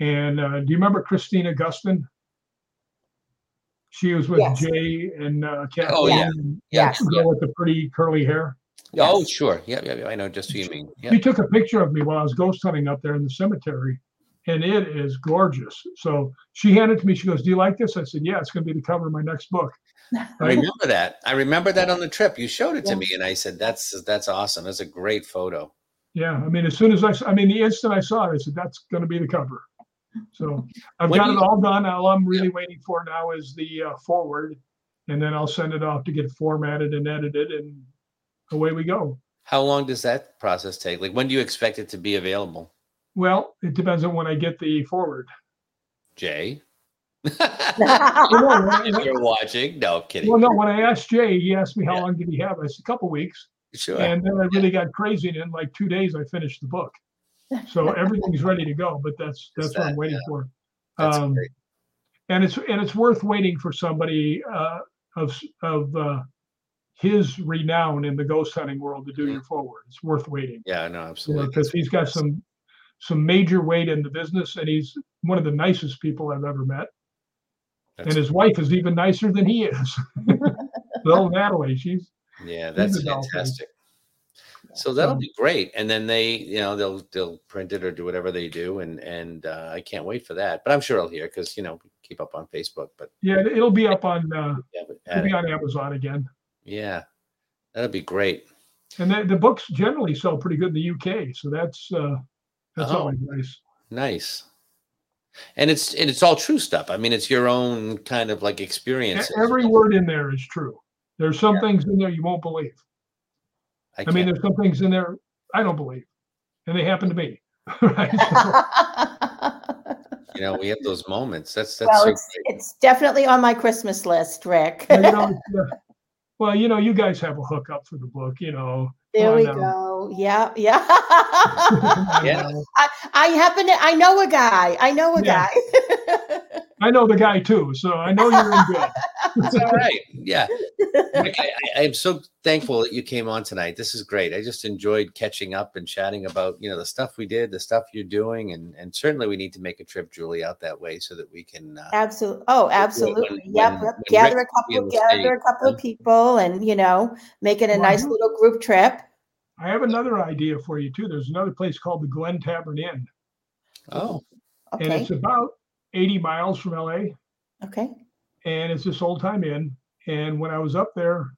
And uh, do you remember Christine Gustin? She was with Yes. Jay and uh, Kathleen. Oh, yeah. and Yeah. the girl with the pretty curly hair. Oh, sure. Yeah, yeah, yeah. I know just who you mean. Yeah. She took a picture of me while I was ghost hunting up there in the cemetery, and it is gorgeous. So she handed it to me. She goes, "Do you like this?" I said, "Yeah, it's going to be the cover of my next book." I remember that. I remember that on the trip. You showed it to me, and I said, "That's that's awesome. That's a great photo." Yeah, I mean, as soon as I, I mean, the instant I saw it, I said, "That's going to be the cover." So I've When got do it you- all done. All I'm really waiting for now is the uh, forward, and then I'll send it off to get formatted and edited, and away we go. How long does that process take? Like, when do you expect it to be available, Well, it depends on when I get the forward. Jay? Well, no, if you're watching, no I'm kidding. well, no, when I asked Jay, he asked me how long did he have. I said a couple weeks. Sure. And then I really got crazy, and in like two days, I finished the book. So everything's ready to go, but that's that's what I'm waiting yeah. for. That's Um, great. and it's and it's worth waiting for somebody uh, of of uh, his renown in the ghost hunting world to do Mm-hmm. your forward. It's worth waiting Yeah, no, absolutely. because he's got some some major weight in the business, and he's one of the nicest people I've ever met. That's, and his wife is even nicer than he is. Little Natalie, she's yeah, that's a doll thing. fantastic. So that'll be great, and then they, you know, they'll they'll print it or do whatever they do, and and uh, I can't wait for that. But I'm sure I'll hear because you know we keep up on Facebook. But yeah. It'll be up on uh, yeah, it'll be on Amazon again. yeah, that'll be great. And the, the books generally sell pretty good in the UK, so that's uh, that's Oh. always nice. Nice. And it's and it's all true stuff. I mean, it's your own kind of like experience. Every word in there is true. There's some things in there you won't believe. I, I mean, there's some things in there I don't believe, and they happen to me. right? So, you know, we have those moments. That's that's well, so it's, it's definitely on my Christmas list, Rick. you know, it's, well, you know, you guys have a hookup for the book. You know, there Come we now. go. Yeah, yeah. Yeah. I, I happen to. I know a guy. I know a Yeah. guy. I know the guy too, so I know you're in good. It's all right. Yeah. Rick, I, I, I'm so thankful that you came on tonight. This is great. I just enjoyed catching up and chatting about, you know, the stuff we did, the stuff you're doing. And, and certainly we need to make a trip, Julie, out that way so that we can, uh, Absolutely. Oh, absolutely. yep. when- yep. when Gather Rick a will be in couple. Gather state, a couple of people, and you know, make it a Well, nice little group trip. I have another idea for you too. There's another place called the Glen Tavern Inn, oh, and Okay. it's about 80 miles from LA. Okay. And it's this old time inn. And when I was up there,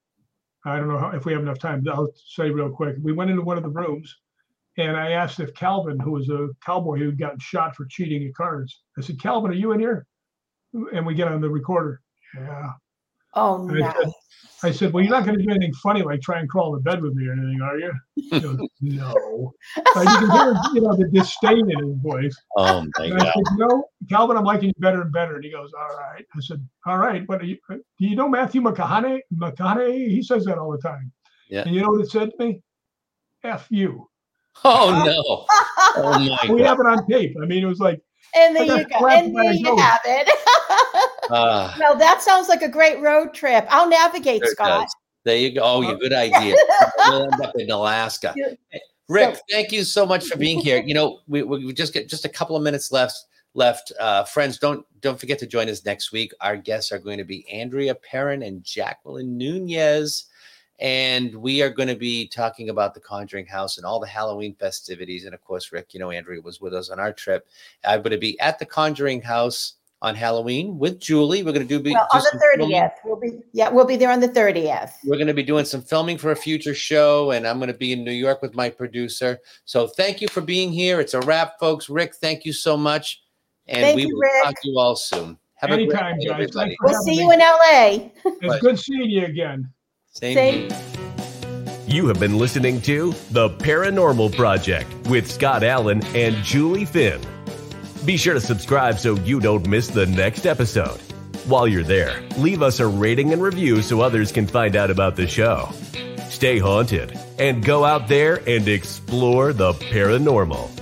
I don't know how, if we have enough time. I'll say real quick. We went into one of the rooms, and I asked if Calvin, who was a cowboy who had gotten shot for cheating at cards, I said, "Calvin, are you in here?" And we get on the recorder. Yeah. Oh And I no. said, I said, "Well, you're not going to do anything funny like try and crawl in bed with me or anything, are you?" He goes, "No." But you can hear, you know, the disdain in his voice. Oh my And I said, you know, Calvin, I'm liking you better and better. And he goes, all right. I said, all right. But are you, uh, do you know Matthew McConaughey? McConaughey? He says that all the time. Yeah. And you know what it said to me? F you. Oh no. Oh my we God. have it on tape. I mean, it was like, And there you go. And there you have it. Ah, well, that sounds like a great road trip. I'll navigate, there Scott. does. There you go. Oh, you good idea. We'll end up in Alaska. Rick, So- thank you so much for being here. You know, we, we we just get just a couple of minutes left. Left, uh, friends. Don't don't forget to join us next week. Our guests are going to be Andrea Perron and Jacqueline Nunez, and we are going to be talking about the Conjuring House and all the Halloween festivities. And of course, Rick, you know, Andrea was with us on our trip. I'm going to be at the Conjuring House on Halloween with Julie. We're going to do be Well, on the some filming. thirtieth, we'll be yeah, we'll be there on the thirtieth. We're going to be doing some filming for a future show, and I'm going to be in New York with my producer. So thank you for being here. It's a wrap, folks. Rick, thank you so much. And Thank we you, will Rick. talk to you all soon. Have Anytime, a great guys. everybody. We'll see having you in LA. It's Right. good seeing you again. Same Same. You have been listening to The Paranormal Project with Scott Allen and Julie Finn. Be sure to subscribe so you don't miss the next episode. While you're there, leave us a rating and review so others can find out about the show. Stay haunted and go out there and explore the paranormal.